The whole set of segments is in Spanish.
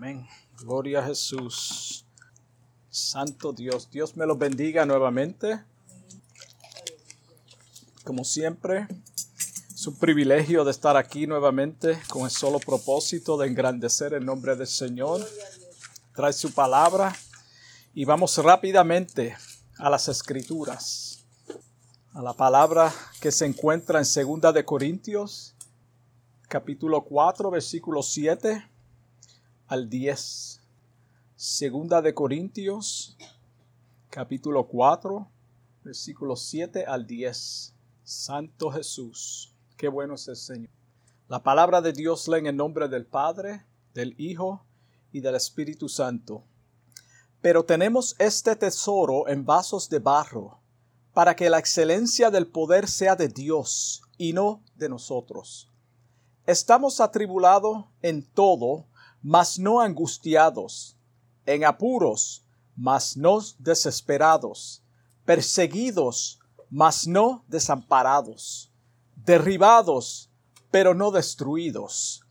Amén. Gloria a Jesús. Santo Dios. Dios me los bendiga nuevamente. Como siempre, es un privilegio de estar aquí nuevamente con el solo propósito de engrandecer el nombre del Señor. Trae su palabra y vamos rápidamente a las escrituras. A la palabra que se encuentra en Segunda de Corintios, capítulo 4, versículo 7 al 10. Segunda de Corintios, capítulo 4, versículo 7 al 10. Santo Jesús, qué bueno es el Señor. La palabra de Dios lee en el nombre del Padre, del Hijo y del Espíritu Santo. Pero tenemos este tesoro en vasos de barro, para que la excelencia del poder sea de Dios y no de nosotros. Estamos atribulados en todo, mas no angustiados, en apuros, mas no desesperados, perseguidos, mas no desamparados, derribados, pero no destruidos,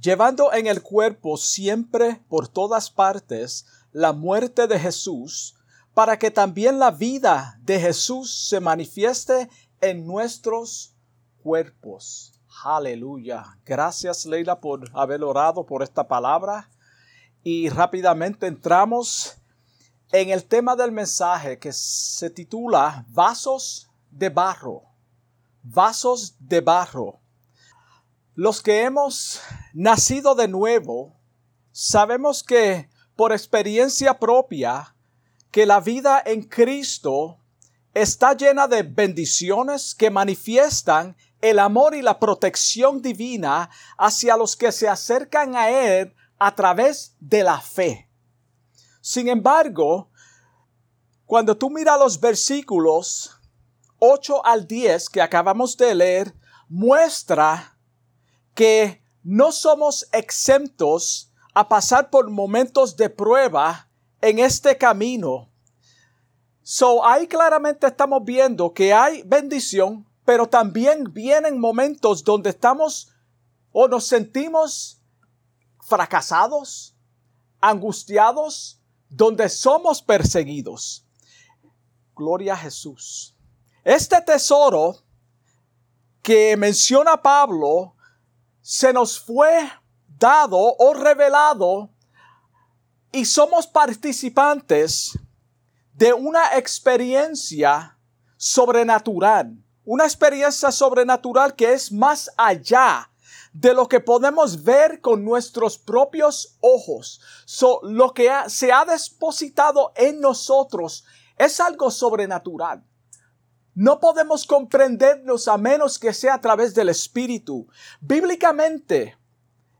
llevando en el cuerpo siempre por todas partes la muerte de Jesús, para que también la vida de Jesús se manifieste en nuestros cuerpos. Aleluya. Gracias Leila por haber orado por esta palabra. Y rápidamente entramos en el tema del mensaje que se titula Vasos de barro. Vasos de barro. Los que hemos nacido de nuevo, sabemos que por experiencia propia, que la vida en Cristo está llena de bendiciones que manifiestan el amor y la protección divina hacia los que se acercan a Él a través de la fe. Sin embargo, cuando tú miras los versículos 8 al 10 que acabamos de leer, muestra que no somos exentos a pasar por momentos de prueba en este camino. So, ahí claramente estamos viendo que hay bendición, pero también vienen momentos donde estamos o nos sentimos fracasados, angustiados, donde somos perseguidos. Gloria a Jesús. Este tesoro que menciona Pablo se nos fue dado o revelado y somos participantes de una experiencia sobrenatural una experiencia sobrenatural que es más allá de lo que podemos ver con nuestros propios ojos. lo que se ha depositado en nosotros es algo sobrenatural. No podemos comprendernos a menos que sea a través del Espíritu. Bíblicamente,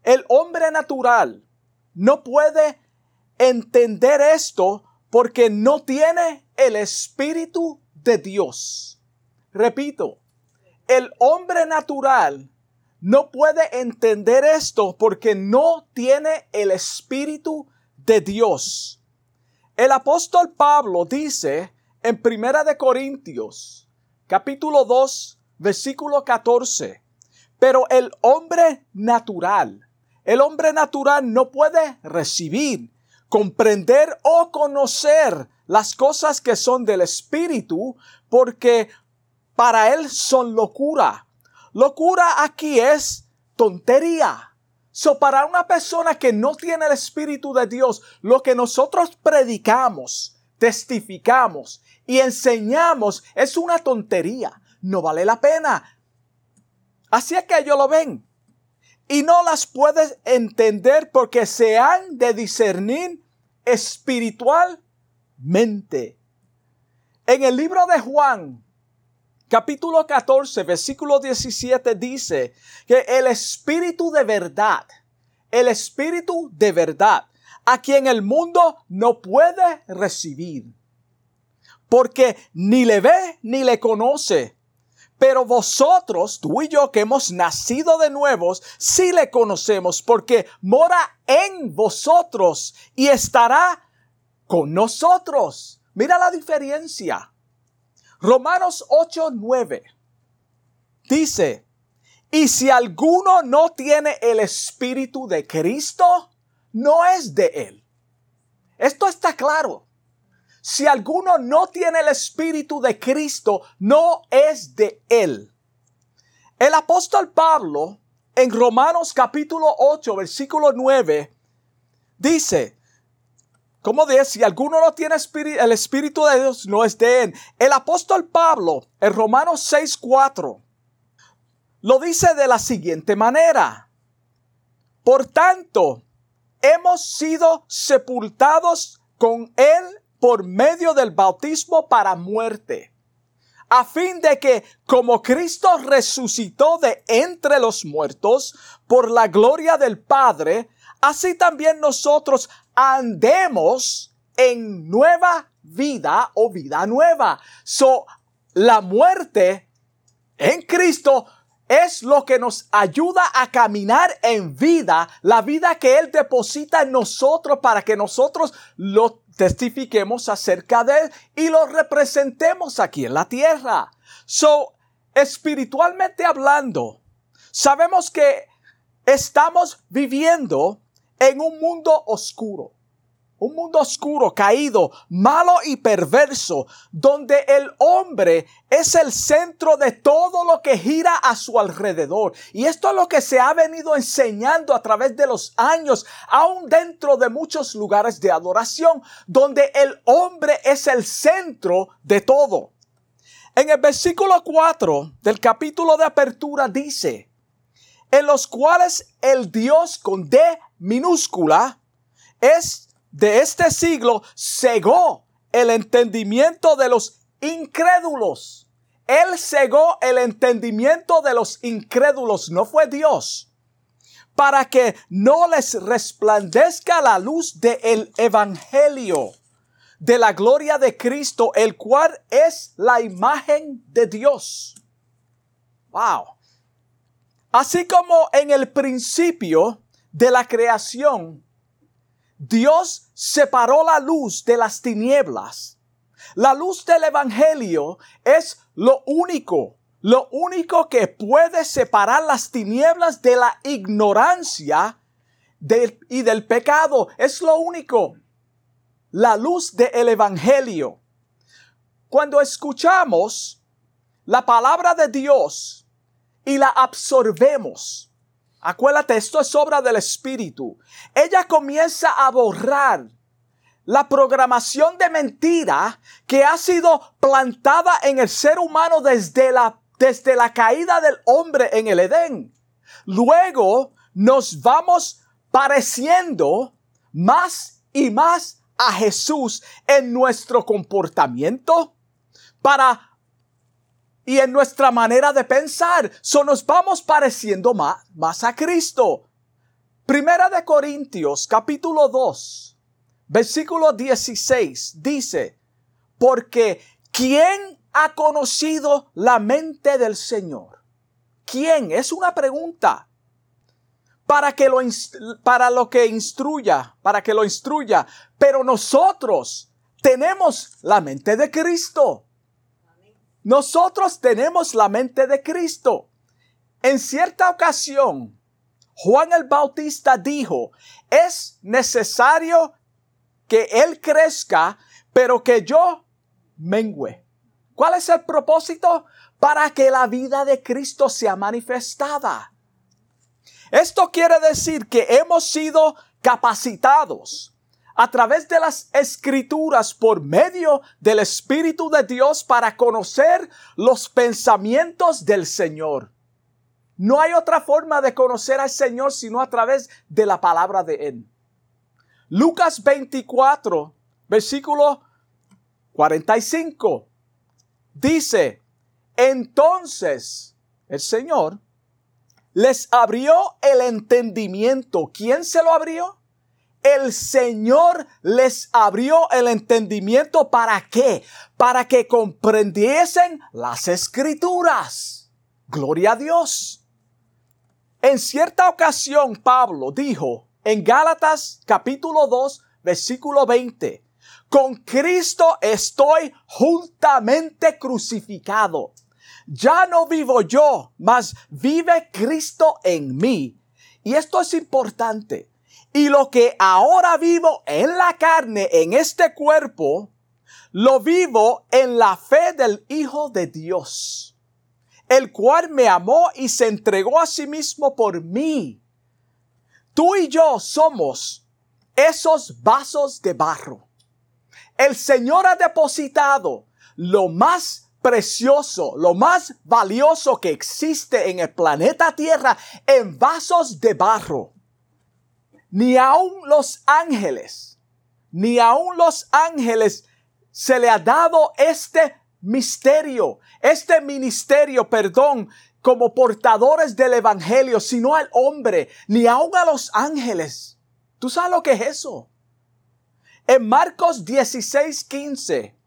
el hombre natural no puede entender esto porque no tiene el Espíritu de Dios. Repito, el hombre natural no puede entender esto porque no tiene el Espíritu de Dios. El apóstol Pablo dice en Primera de Corintios, capítulo 2, versículo 14, pero el hombre natural, el hombre natural no puede recibir, comprender o conocer las cosas que son del Espíritu porque para él son locura. Locura aquí es tontería. So, para una persona que no tiene el Espíritu de Dios, lo que nosotros predicamos, testificamos y enseñamos es una tontería. No vale la pena. Así es que ellos lo ven. Y no las puedes entender porque se han de discernir espiritualmente. En el libro de Juan, capítulo 14, versículo 17 dice que el Espíritu de verdad, el Espíritu de verdad, a quien el mundo no puede recibir, porque ni le ve ni le conoce. Pero vosotros, tú y yo que hemos nacido de nuevos, sí le conocemos porque mora en vosotros y estará con nosotros. Mira la diferencia. Romanos 8, 9 dice, y si alguno no tiene el Espíritu de Cristo, no es de Él. Esto está claro. Si alguno no tiene el Espíritu de Cristo, no es de Él. El apóstol Pablo, en Romanos capítulo 8, versículo 9, dice, como dice, si alguno no tiene el Espíritu de Dios, no es de él. El apóstol Pablo, en Romanos 6, 4, lo dice de la siguiente manera. Por tanto, hemos sido sepultados con él por medio del bautismo para muerte, a fin de que como Cristo resucitó de entre los muertos por la gloria del Padre, así también nosotros andemos en nueva vida o vida nueva. So, la muerte en Cristo es lo que nos ayuda a caminar en vida, la vida que Él deposita en nosotros para que nosotros lo testifiquemos acerca de Él y lo representemos aquí en la tierra. So, espiritualmente hablando, sabemos que estamos viviendo en un mundo oscuro. Un mundo oscuro, caído, malo y perverso, donde el hombre es el centro de todo lo que gira a su alrededor. Y esto es lo que se ha venido enseñando a través de los años, aún dentro de muchos lugares de adoración, donde el hombre es el centro de todo. En el versículo 4 del capítulo de apertura dice, en los cuales el Dios con minúscula es de este siglo cegó el entendimiento de los incrédulos. Él cegó el entendimiento de los incrédulos, no fue Dios, para que no les resplandezca la luz del Evangelio de la gloria de Cristo, el cual es la imagen de Dios. Wow. Así como en el principio de la creación, Dios separó la luz de las tinieblas. La luz del Evangelio es lo único, lo único que puede separar las tinieblas de la ignorancia y del pecado. Es lo único. La luz del Evangelio. Cuando escuchamos la palabra de Dios y la absorbemos, Acuérdate, esto es obra del Espíritu. Ella comienza a borrar la programación de mentira que ha sido plantada en el ser humano desde la, desde la caída del hombre en el Edén. Luego nos vamos pareciendo más y más a Jesús en nuestro comportamiento para y en nuestra manera de pensar. So nos vamos pareciendo más, a Cristo. Primera de Corintios, capítulo 2, versículo 16, dice, porque ¿quién ha conocido la mente del Señor? ¿Quién? Es una pregunta. Para que lo, para lo que instruya, para que lo instruya. Pero nosotros tenemos la mente de Cristo. Nosotros tenemos la mente de Cristo. En cierta ocasión, Juan el Bautista dijo, es necesario que Él crezca, pero que yo mengüe. ¿Cuál es el propósito? Para que la vida de Cristo sea manifestada. Esto quiere decir que hemos sido capacitados a través de las escrituras por medio del Espíritu de Dios para conocer los pensamientos del Señor. No hay otra forma de conocer al Señor sino a través de la palabra de Él. Lucas 24, versículo 45, dice, entonces el Señor les abrió el entendimiento. ¿Quién se lo abrió? El Señor les abrió el entendimiento para qué? Para que comprendiesen las escrituras. Gloria a Dios. En cierta ocasión Pablo dijo en Gálatas capítulo 2 versículo 20, con Cristo estoy juntamente crucificado. Ya no vivo yo, mas vive Cristo en mí. Y esto es importante Y lo que ahora vivo en la carne, en este cuerpo, lo vivo en la fe del Hijo de Dios, el cual me amó y se entregó a sí mismo por mí. Tú y yo somos esos vasos de barro. El Señor ha depositado lo más precioso, lo más valioso que existe en el planeta Tierra en vasos de barro. Ni aun los ángeles, ni aun los ángeles se le ha dado este misterio, este ministerio, perdón, como portadores del Evangelio, sino al hombre, ni aun a los ángeles. ¿Tú sabes lo que es eso? En Marcos 16, 15,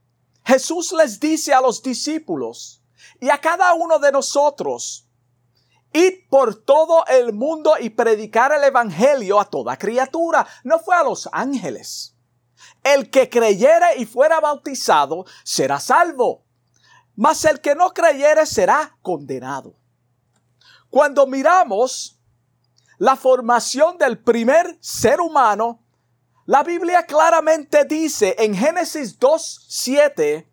Jesús les dice a los discípulos y a cada uno de nosotros, id por todo el mundo y predicar el Evangelio a toda criatura. No fue a los ángeles. El que creyere y fuera bautizado será salvo, mas el que no creyere será condenado. Cuando miramos la formación del primer ser humano, la Biblia claramente dice en Génesis 2.7,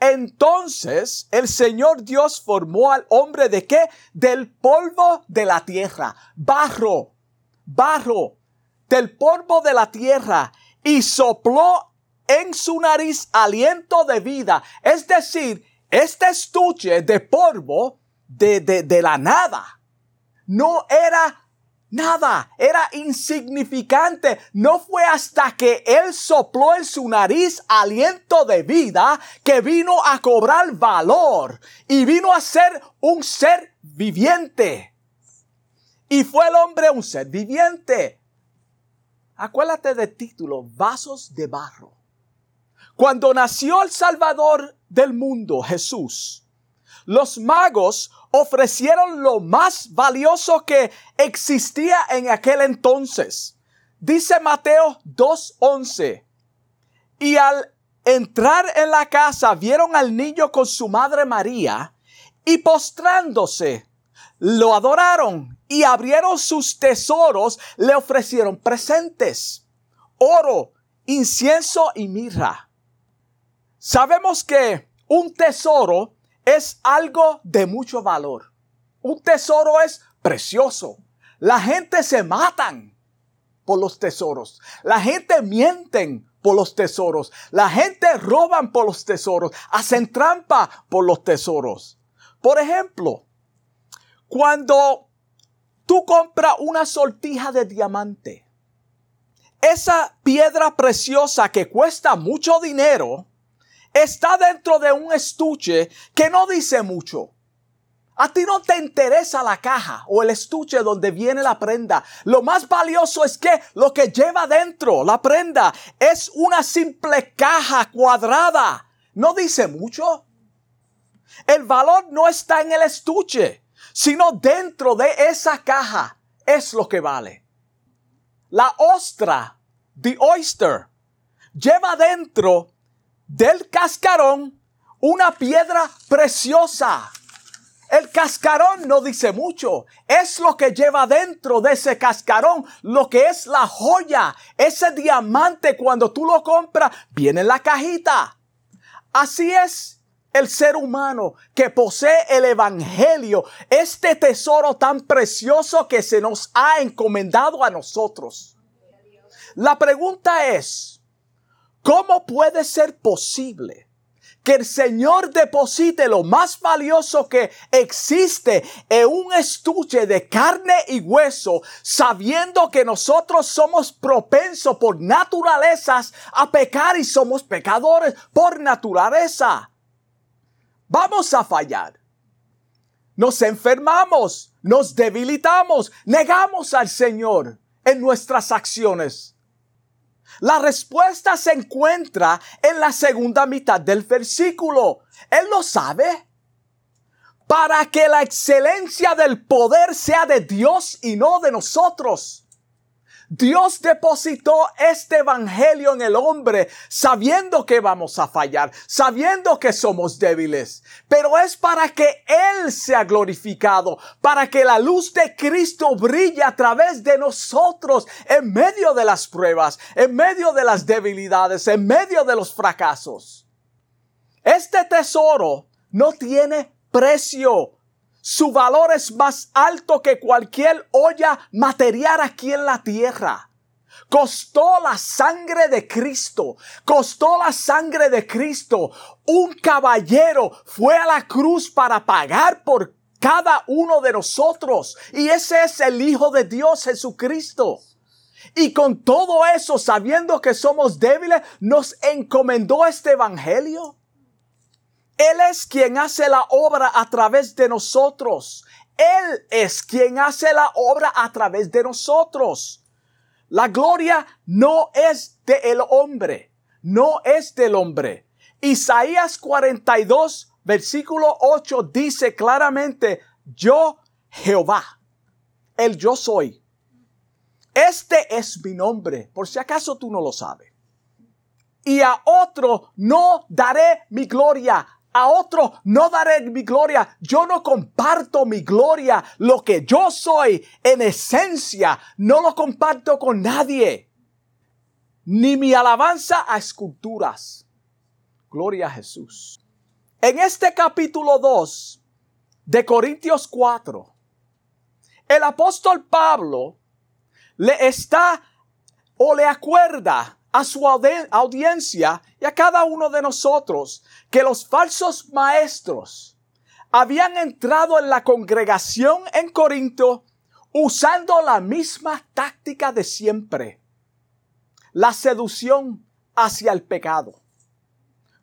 entonces el Señor Dios formó al hombre de qué? Del polvo de la tierra, barro, barro, del polvo de la tierra, y sopló en su nariz aliento de vida. Es decir, este estuche de polvo de, de, de la nada no era Nada, era insignificante. No fue hasta que Él sopló en su nariz aliento de vida que vino a cobrar valor y vino a ser un ser viviente. Y fue el hombre un ser viviente. Acuérdate del título, Vasos de Barro. Cuando nació el Salvador del mundo, Jesús, los magos ofrecieron lo más valioso que existía en aquel entonces. Dice Mateo 2.11. Y al entrar en la casa vieron al niño con su madre María y postrándose, lo adoraron y abrieron sus tesoros, le ofrecieron presentes, oro, incienso y mirra. Sabemos que un tesoro es algo de mucho valor. Un tesoro es precioso. La gente se matan por los tesoros. La gente mienten por los tesoros. La gente roban por los tesoros. Hacen trampa por los tesoros. Por ejemplo, cuando tú compras una sortija de diamante, esa piedra preciosa que cuesta mucho dinero, está dentro de un estuche que no dice mucho. A ti no te interesa la caja o el estuche donde viene la prenda. Lo más valioso es que lo que lleva dentro la prenda es una simple caja cuadrada. No dice mucho. El valor no está en el estuche, sino dentro de esa caja es lo que vale. La ostra, the oyster, lleva dentro del cascarón una piedra preciosa. El cascarón no dice mucho, es lo que lleva dentro de ese cascarón, lo que es la joya, ese diamante cuando tú lo compras, viene en la cajita. Así es el ser humano que posee el Evangelio, este tesoro tan precioso que se nos ha encomendado a nosotros. La pregunta es, ¿Cómo puede ser posible que el Señor deposite lo más valioso que existe en un estuche de carne y hueso, sabiendo que nosotros somos propensos por naturalezas a pecar y somos pecadores por naturaleza? Vamos a fallar. Nos enfermamos, nos debilitamos, negamos al Señor en nuestras acciones. La respuesta se encuentra en la segunda mitad del versículo. Él lo sabe. Para que la excelencia del poder sea de Dios y no de nosotros. Dios depositó este evangelio en el hombre sabiendo que vamos a fallar, sabiendo que somos débiles, pero es para que Él sea glorificado, para que la luz de Cristo brille a través de nosotros en medio de las pruebas, en medio de las debilidades, en medio de los fracasos. Este tesoro no tiene precio. Su valor es más alto que cualquier olla material aquí en la tierra. Costó la sangre de Cristo. Costó la sangre de Cristo. Un caballero fue a la cruz para pagar por cada uno de nosotros. Y ese es el Hijo de Dios Jesucristo. Y con todo eso, sabiendo que somos débiles, nos encomendó este Evangelio. Él es quien hace la obra a través de nosotros. Él es quien hace la obra a través de nosotros. La gloria no es del hombre, no es del hombre. Isaías 42, versículo 8 dice claramente, yo Jehová, el yo soy. Este es mi nombre, por si acaso tú no lo sabes. Y a otro no daré mi gloria, a otro no daré mi gloria. Yo no comparto mi gloria. Lo que yo soy en esencia no lo comparto con nadie. Ni mi alabanza a esculturas. Gloria a Jesús. En este capítulo 2 de Corintios 4, el apóstol Pablo le está o le acuerda a su audiencia y a cada uno de nosotros que los falsos maestros habían entrado en la congregación en Corinto usando la misma táctica de siempre, la seducción hacia el pecado,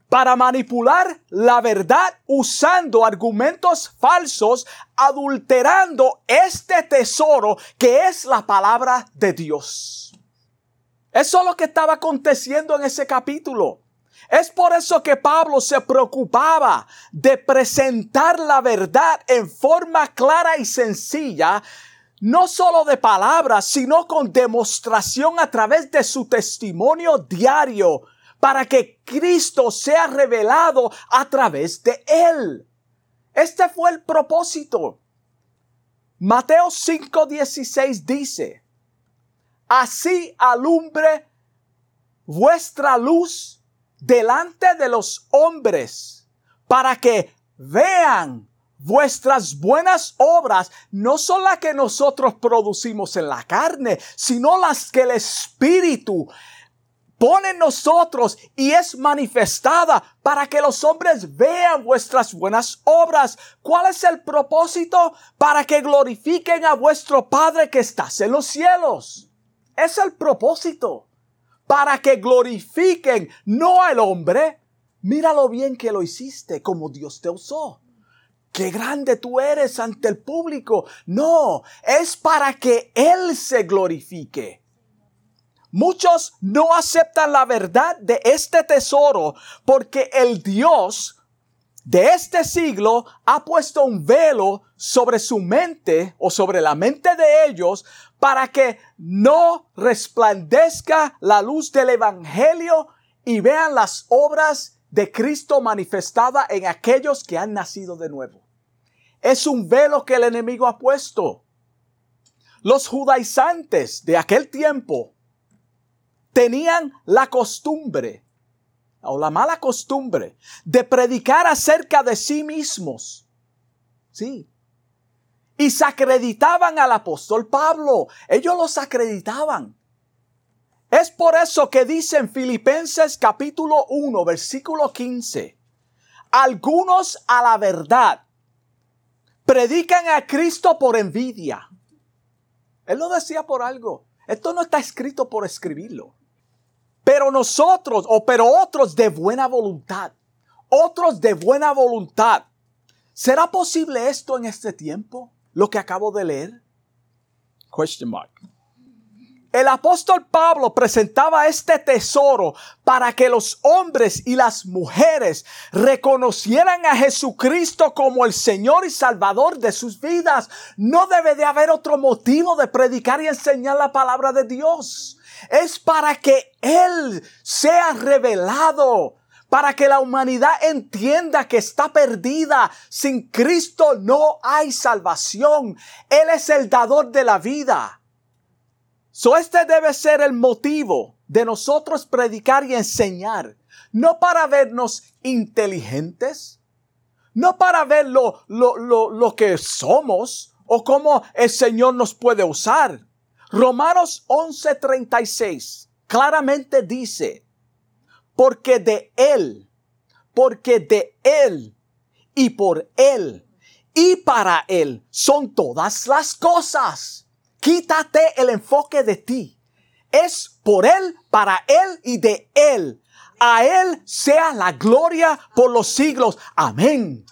para manipular la verdad usando argumentos falsos, adulterando este tesoro que es la palabra de Dios. Eso es lo que estaba aconteciendo en ese capítulo. Es por eso que Pablo se preocupaba de presentar la verdad en forma clara y sencilla, no solo de palabras, sino con demostración a través de su testimonio diario, para que Cristo sea revelado a través de él. Este fue el propósito. Mateo 5:16 dice, así alumbre vuestra luz delante de los hombres, para que vean vuestras buenas obras, no son las que nosotros producimos en la carne, sino las que el Espíritu pone en nosotros y es manifestada para que los hombres vean vuestras buenas obras. ¿Cuál es el propósito? Para que glorifiquen a vuestro Padre que estás en los cielos. Es el propósito. Para que glorifiquen no al hombre. Mira lo bien que lo hiciste como Dios te usó. Qué grande tú eres ante el público. No, es para que Él se glorifique. Muchos no aceptan la verdad de este tesoro porque el Dios de este siglo ha puesto un velo sobre su mente o sobre la mente de ellos para que no resplandezca la luz del Evangelio y vean las obras de Cristo manifestada en aquellos que han nacido de nuevo. Es un velo que el enemigo ha puesto. Los judaizantes de aquel tiempo tenían la costumbre o la mala costumbre de predicar acerca de sí mismos. Sí, y se acreditaban al apóstol Pablo. Ellos los acreditaban. Es por eso que dice en Filipenses capítulo 1, versículo 15, algunos a la verdad predican a Cristo por envidia. Él lo decía por algo. Esto no está escrito por escribirlo. Pero nosotros, o pero otros de buena voluntad, otros de buena voluntad. ¿Será posible esto en este tiempo? Lo que acabo de leer? Question mark. El apóstol Pablo presentaba este tesoro para que los hombres y las mujeres reconocieran a Jesucristo como el Señor y Salvador de sus vidas. No debe de haber otro motivo de predicar y enseñar la palabra de Dios. Es para que Él sea revelado para que la humanidad entienda que está perdida. Sin Cristo no hay salvación. Él es el dador de la vida. So este debe ser el motivo de nosotros predicar y enseñar. No para vernos inteligentes, no para ver lo, lo, lo, lo que somos o cómo el Señor nos puede usar. Romanos 11:36 claramente dice, porque de Él, porque de Él y por Él y para Él son todas las cosas. Quítate el enfoque de ti. Es por Él, para Él y de Él. A Él sea la gloria por los siglos. Amén.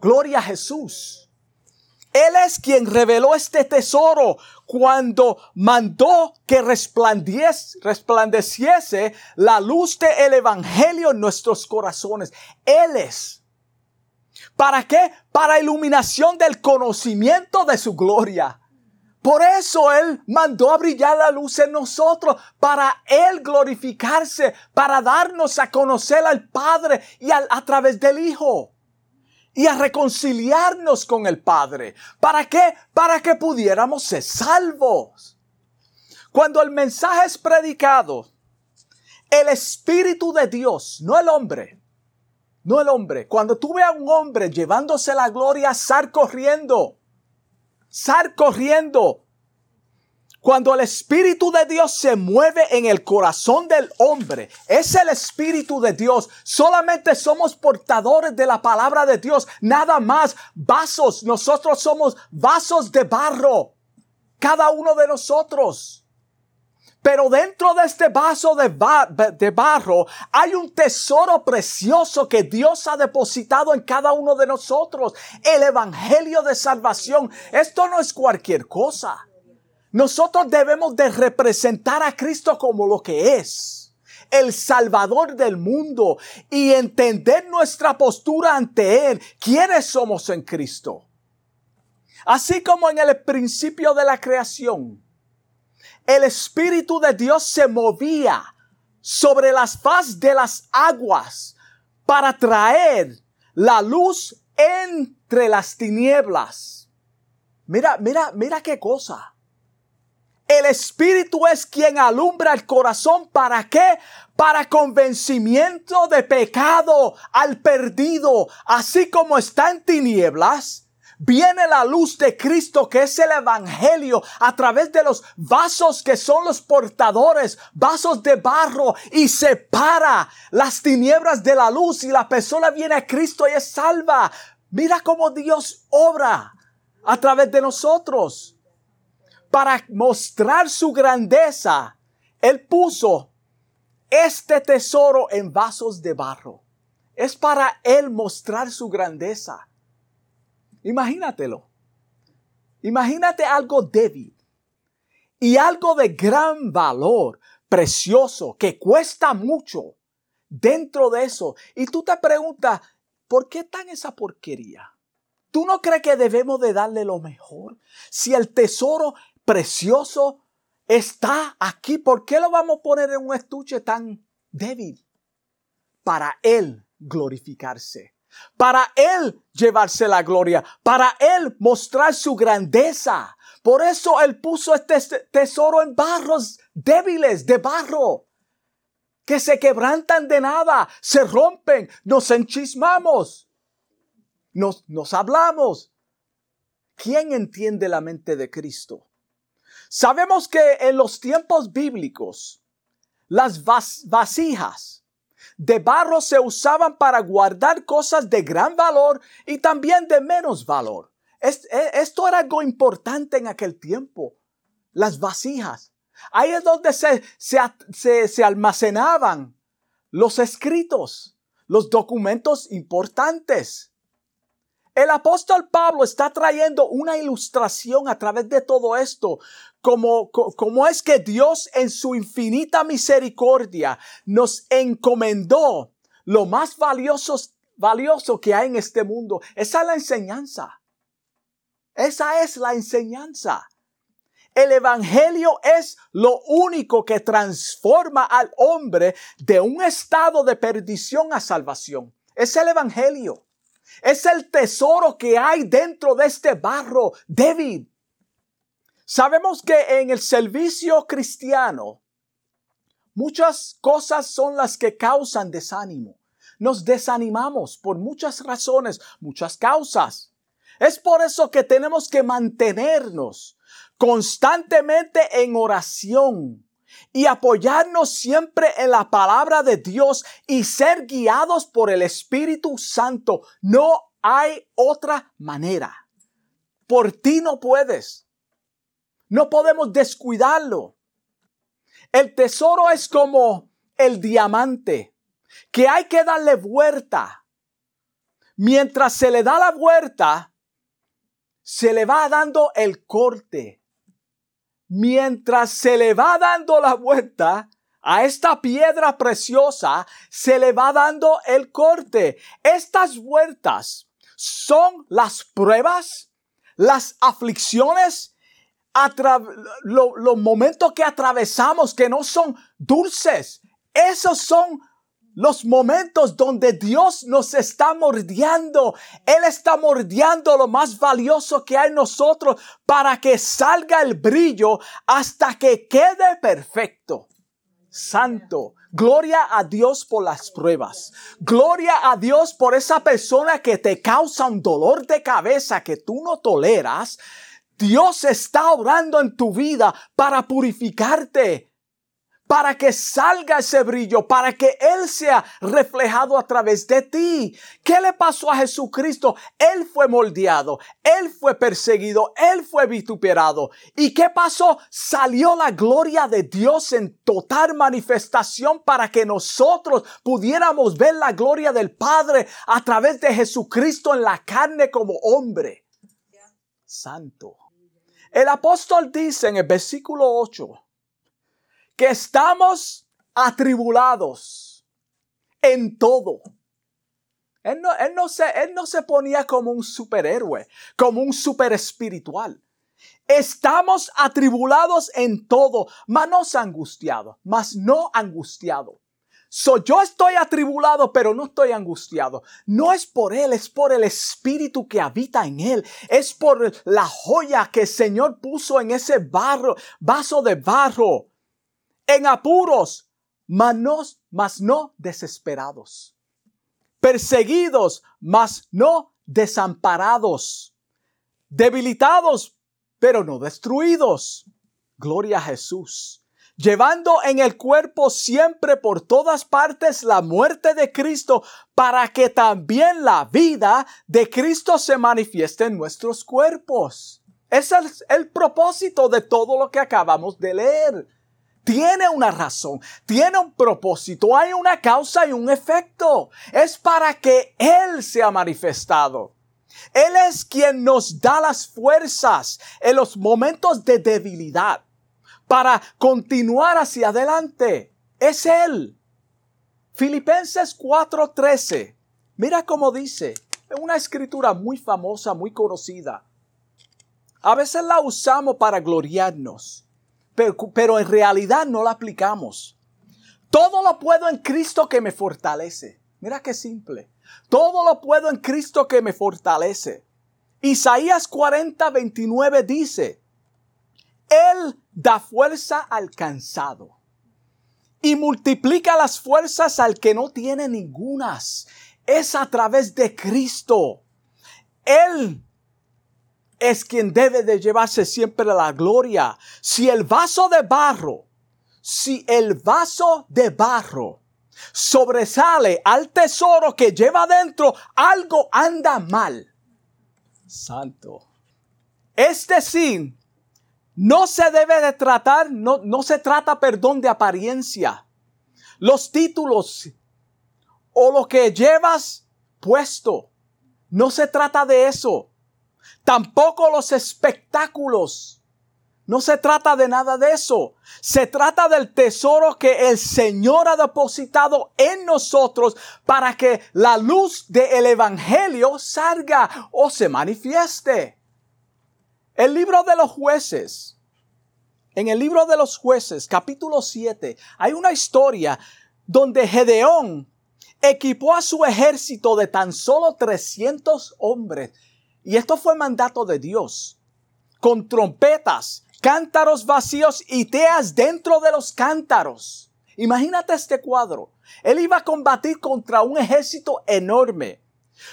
Gloria a Jesús. Él es quien reveló este tesoro cuando mandó que resplandeciese la luz del Evangelio en nuestros corazones. Él es. ¿Para qué? Para iluminación del conocimiento de su gloria. Por eso Él mandó a brillar la luz en nosotros, para Él glorificarse, para darnos a conocer al Padre y a través del Hijo y a reconciliarnos con el Padre. ¿Para qué? Para que pudiéramos ser salvos. Cuando el mensaje es predicado, el Espíritu de Dios, no el hombre, no el hombre. Cuando tú veas a un hombre llevándose la gloria, sal corriendo, sal corriendo, cuando el Espíritu de Dios se mueve en el corazón del hombre, es el Espíritu de Dios. Solamente somos portadores de la palabra de Dios, nada más vasos. Nosotros somos vasos de barro, cada uno de nosotros. Pero dentro de este vaso de, de, barro hay un tesoro precioso que Dios ha depositado en cada uno de nosotros. El Evangelio de Salvación. Esto no es cualquier cosa. Nosotros debemos de representar a Cristo como lo que es, el Salvador del mundo, y entender nuestra postura ante Él, quiénes somos en Cristo. Así como en el principio de la creación, el Espíritu de Dios se movía sobre las faz de las aguas para traer la luz entre las tinieblas. Mira, mira, mira qué cosa. El Espíritu es quien alumbra el corazón. ¿Para qué? Para convencimiento de pecado al perdido. Así como está en tinieblas, viene la luz de Cristo que es el Evangelio a través de los vasos que son los portadores, vasos de barro y separa las tinieblas de la luz y la persona viene a Cristo y es salva. Mira cómo Dios obra a través de nosotros para mostrar su grandeza, Él puso este tesoro en vasos de barro. Es para Él mostrar su grandeza. Imagínatelo. Imagínate algo débil y algo de gran valor, precioso, que cuesta mucho dentro de eso. Y tú te preguntas, ¿por qué tan esa porquería? ¿Tú no crees que debemos de darle lo mejor? Si el tesoro precioso está aquí. ¿Por qué lo vamos a poner en un estuche tan débil? Para Él glorificarse. Para Él llevarse la gloria. Para Él mostrar su grandeza. Por eso Él puso este tesoro en barros débiles, de barro, que se quebrantan de nada, se rompen, nos enchismamos, nos, nos hablamos. ¿Quién entiende la mente de Cristo? Sabemos que en los tiempos bíblicos, las vasijas de barro se usaban para guardar cosas de gran valor y también de menos valor. E, esto era algo importante en aquel tiempo. Las vasijas. Ahí es donde se, se, se almacenaban los escritos, los documentos importantes. El apóstol Pablo está trayendo una ilustración a través de todo esto, como, como es que Dios en su infinita misericordia nos encomendó lo más valioso, valioso que hay en este mundo. Esa es la enseñanza. Esa es la enseñanza. El Evangelio es lo único que transforma al hombre de un estado de perdición a salvación. Es el Evangelio. Es el tesoro que hay dentro de este barro débil. Sabemos que en el servicio cristiano muchas cosas son las que causan desánimo. Nos desanimamos por muchas razones, muchas causas. Es por eso que tenemos que mantenernos constantemente en oración y apoyarnos siempre en la palabra de Dios y ser guiados por el Espíritu Santo. No hay otra manera. Por ti no puedes. No podemos descuidarlo. El tesoro es como el diamante, que hay que darle vuelta. Mientras se le da la vuelta, se le va dando el corte mientras se le va dando la vuelta a esta piedra preciosa, se le va dando el corte. Estas vueltas son las pruebas, las aflicciones, los momentos que atravesamos que no son dulces. Esos son los momentos donde Dios nos está mordiendo. Él está mordiendo lo más valioso que hay en nosotros para que salga el brillo hasta que quede perfecto. Santo. Gloria a Dios por las pruebas. Gloria a Dios por esa persona que te causa un dolor de cabeza que tú no toleras. Dios está orando en tu vida para purificarte para que salga ese brillo, para que Él sea reflejado a través de ti. ¿Qué le pasó a Jesucristo? Él fue moldeado, Él fue perseguido, Él fue vituperado. ¿Y qué pasó? Salió la gloria de Dios en total manifestación para que nosotros pudiéramos ver la gloria del Padre a través de Jesucristo en la carne como hombre. Santo. El apóstol dice en el versículo 8, que estamos atribulados en todo. Él no, él no, se, él no se ponía como un superhéroe, como un super espiritual. Estamos atribulados en todo, mas no angustiado, mas no angustiado. So, yo estoy atribulado, pero no estoy angustiado. No es por Él, es por el Espíritu que habita en Él. Es por la joya que el Señor puso en ese barro, vaso de barro en apuros, mas no, desesperados, perseguidos, mas no desamparados, debilitados, pero no destruidos. Gloria a Jesús. Llevando en el cuerpo siempre por todas partes la muerte de Cristo, para que también la vida de Cristo se manifieste en nuestros cuerpos. Ese es el propósito de todo lo que acabamos de leer tiene una razón, tiene un propósito, hay una causa y un efecto. Es para que Él sea manifestado. Él es quien nos da las fuerzas en los momentos de debilidad para continuar hacia adelante. Es Él. Filipenses 4:13. Mira cómo dice. Es una escritura muy famosa, muy conocida. A veces la usamos para gloriarnos pero, en realidad no la aplicamos. Todo lo puedo en Cristo que me fortalece. Mira qué simple. Todo lo puedo en Cristo que me fortalece. Isaías 40, 29 dice, Él da fuerza al cansado y multiplica las fuerzas al que no tiene ningunas. Es a través de Cristo. Él es quien debe de llevarse siempre la gloria. Si el vaso de barro, si el vaso de barro sobresale al tesoro que lleva dentro, algo anda mal. Santo. Es decir, no se debe de tratar, no, no se trata, perdón, de apariencia. Los títulos o lo que llevas puesto No se trata de eso. Tampoco los espectáculos. No se trata de nada de eso. Se trata del tesoro que el Señor ha depositado en nosotros para que la luz del Evangelio salga o se manifieste. El libro de los jueces. En el libro de los jueces, capítulo 7, hay una historia donde Gedeón equipó a su ejército de tan solo 300 hombres. Y esto fue mandato de Dios. Con trompetas, cántaros vacíos y teas dentro de los cántaros. Imagínate este cuadro. Él iba a combatir contra un ejército enorme.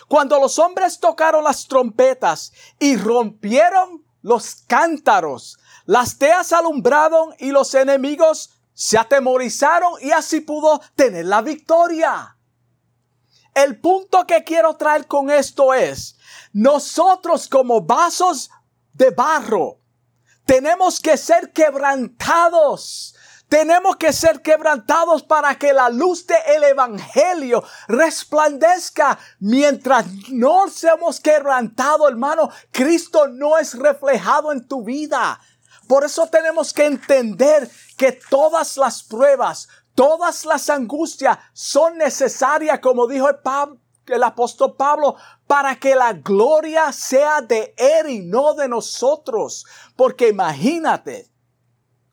Cuando los hombres tocaron las trompetas y rompieron los cántaros, las teas alumbraron y los enemigos se atemorizaron y así pudo tener la victoria. El punto que quiero traer con esto es, nosotros como vasos de barro, tenemos que ser quebrantados. Tenemos que ser quebrantados para que la luz del Evangelio resplandezca. Mientras no seamos quebrantados, hermano, Cristo no es reflejado en tu vida. Por eso tenemos que entender que todas las pruebas, todas las angustias son necesarias, como dijo el, el apóstol Pablo, para que la gloria sea de Él y no de nosotros. Porque imagínate,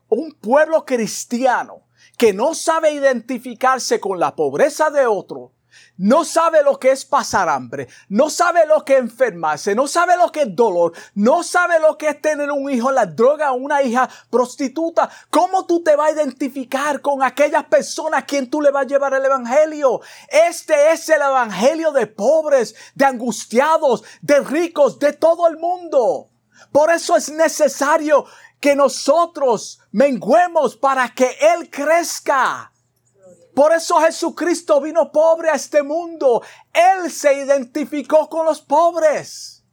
un pueblo cristiano que no sabe identificarse con la pobreza de otro, no sabe lo que es pasar hambre, no sabe lo que es enfermarse, no sabe lo que es dolor, no sabe lo que es tener un hijo en la droga una hija prostituta. ¿Cómo tú te vas a identificar con aquellas personas a quien tú le vas a llevar el evangelio? Este es el evangelio de pobres, de angustiados, de ricos, de todo el mundo. Por eso es necesario que nosotros menguemos para que Él crezca. Por eso Jesucristo vino pobre a este mundo. Él se identificó con los pobres.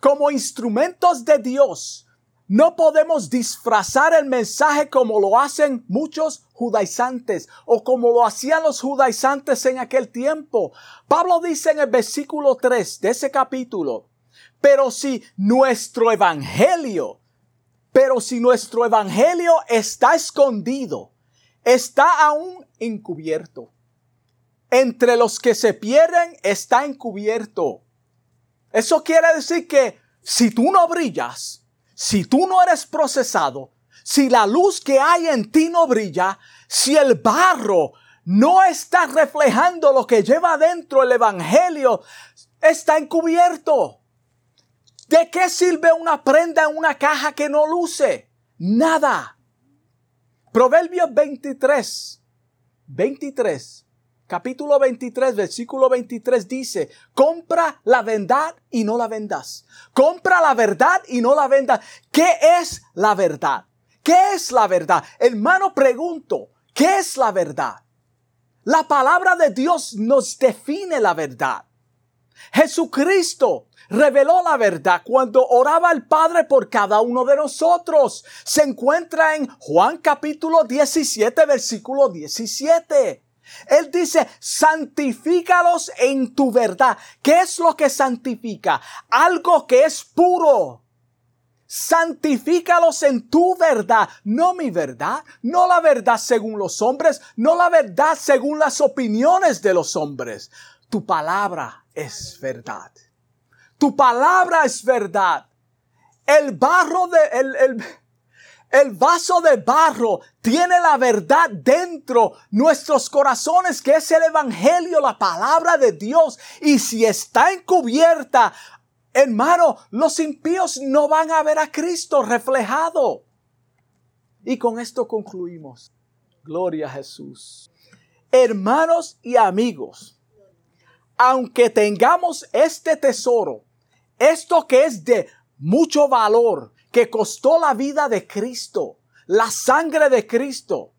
Como instrumentos de Dios, no podemos disfrazar el mensaje como lo hacen muchos judaizantes o como lo hacían los judaizantes en aquel tiempo. Pablo dice en el versículo 3 de ese capítulo, pero si nuestro evangelio, pero si nuestro evangelio está escondido, está aún encubierto. Entre los que se pierden está encubierto. Eso quiere decir que si tú no brillas, si tú no eres procesado, si la luz que hay en ti no brilla, si el barro no está reflejando lo que lleva dentro el Evangelio, está encubierto. ¿De qué sirve una prenda en una caja que no luce? Nada. Proverbios 23, 23, capítulo 23, versículo 23 dice, compra la verdad y no la vendas. Compra la verdad y no la vendas. ¿Qué es la verdad? ¿Qué es la verdad? Hermano, pregunto, ¿qué es la verdad? La palabra de Dios nos define la verdad. Jesucristo reveló la verdad cuando oraba al Padre por cada uno de nosotros. Se encuentra en Juan capítulo 17, versículo 17. Él dice, santifícalos en tu verdad. ¿Qué es lo que santifica? Algo que es puro. Santifícalos en tu verdad, no mi verdad, no la verdad según los hombres, no la verdad según las opiniones de los hombres. Tu palabra es verdad. Tu palabra es verdad. El barro de, el, el, el vaso de barro tiene la verdad dentro nuestros corazones, que es el Evangelio, la palabra de Dios. Y si está encubierta, hermano, los impíos no van a ver a Cristo reflejado. Y con esto concluimos. Gloria a Jesús. Hermanos y amigos, aunque tengamos este tesoro, esto que es de mucho valor, que costó la vida de Cristo, la sangre de Cristo.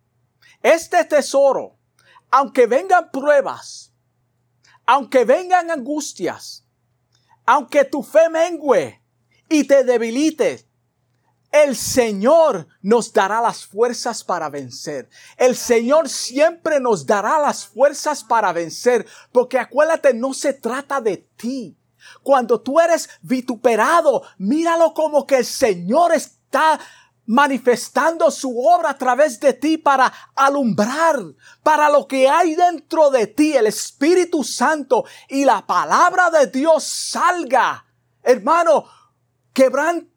Este tesoro, aunque vengan pruebas, aunque vengan angustias, aunque tu fe mengue y te debilites, el Señor nos dará las fuerzas para vencer. El Señor siempre nos dará las fuerzas para vencer, porque acuérdate, no se trata de ti, Cuando tú eres vituperado, míralo como que el Señor está manifestando su obra a través de ti para alumbrar, para lo que hay dentro de ti, el Espíritu Santo y la palabra de Dios salga. Hermano, quebranta.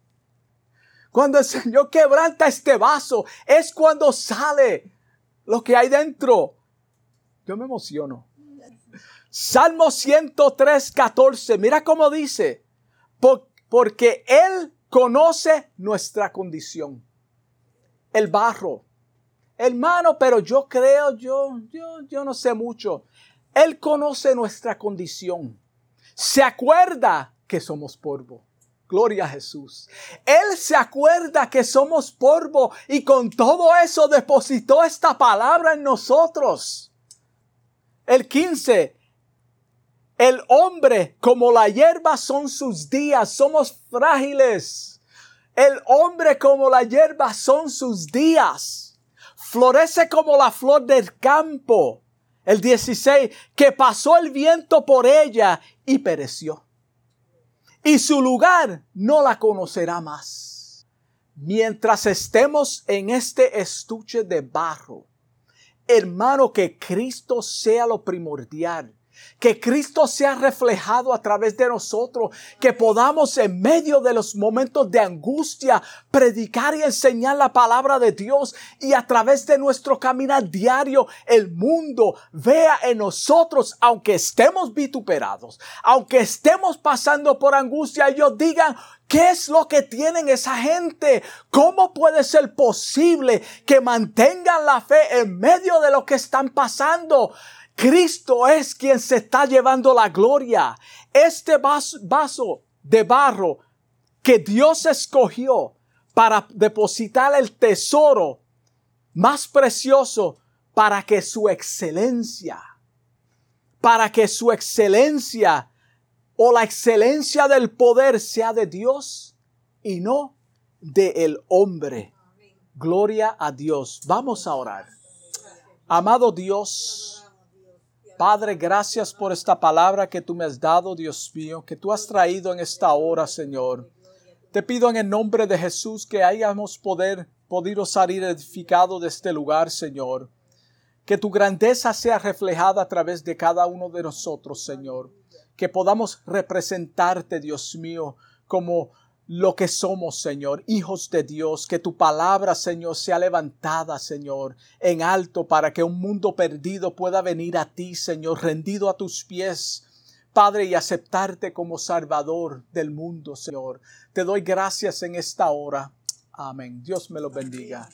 Cuando el Señor quebranta este vaso, es cuando sale lo que hay dentro. Yo me emociono. Salmo 103, 14. Mira cómo dice. porque Él conoce nuestra condición. El barro. Hermano, pero yo creo, yo, yo, yo no sé mucho. Él conoce nuestra condición. Se acuerda que somos polvo. Gloria a Jesús. Él se acuerda que somos polvo y con todo eso depositó esta palabra en nosotros. El 15. El hombre como la hierba son sus días, somos frágiles. El hombre como la hierba son sus días. Florece como la flor del campo. El 16, que pasó el viento por ella y pereció. Y su lugar no la conocerá más. Mientras estemos en este estuche de barro, hermano, que Cristo sea lo primordial que Cristo sea reflejado a través de nosotros, que podamos en medio de los momentos de angustia predicar y enseñar la palabra de Dios y a través de nuestro caminar diario el mundo vea en nosotros, aunque estemos vituperados, aunque estemos pasando por angustia, ellos digan, ¿Qué es lo que tienen esa gente? ¿Cómo puede ser posible que mantengan la fe en medio de lo que están pasando? Cristo es quien se está llevando la gloria. Este vaso, de barro que Dios escogió para depositar el tesoro más precioso para que su excelencia, para que su excelencia o la excelencia del poder sea de Dios y no de el hombre. Gloria a Dios. Vamos a orar. Amado Dios, Padre, gracias por esta palabra que tú me has dado, Dios mío, que tú has traído en esta hora, Señor. Te pido en el nombre de Jesús que hayamos poder, podido salir edificado de este lugar, Señor. Que tu grandeza sea reflejada a través de cada uno de nosotros, Señor. Que podamos representarte, Dios mío, como lo que somos, Señor, hijos de Dios, que tu palabra, Señor, sea levantada, Señor, en alto para que un mundo perdido pueda venir a ti, Señor, rendido a tus pies. Padre, y aceptarte como Salvador del mundo, Señor. Te doy gracias en esta hora. Amén. Dios me lo bendiga.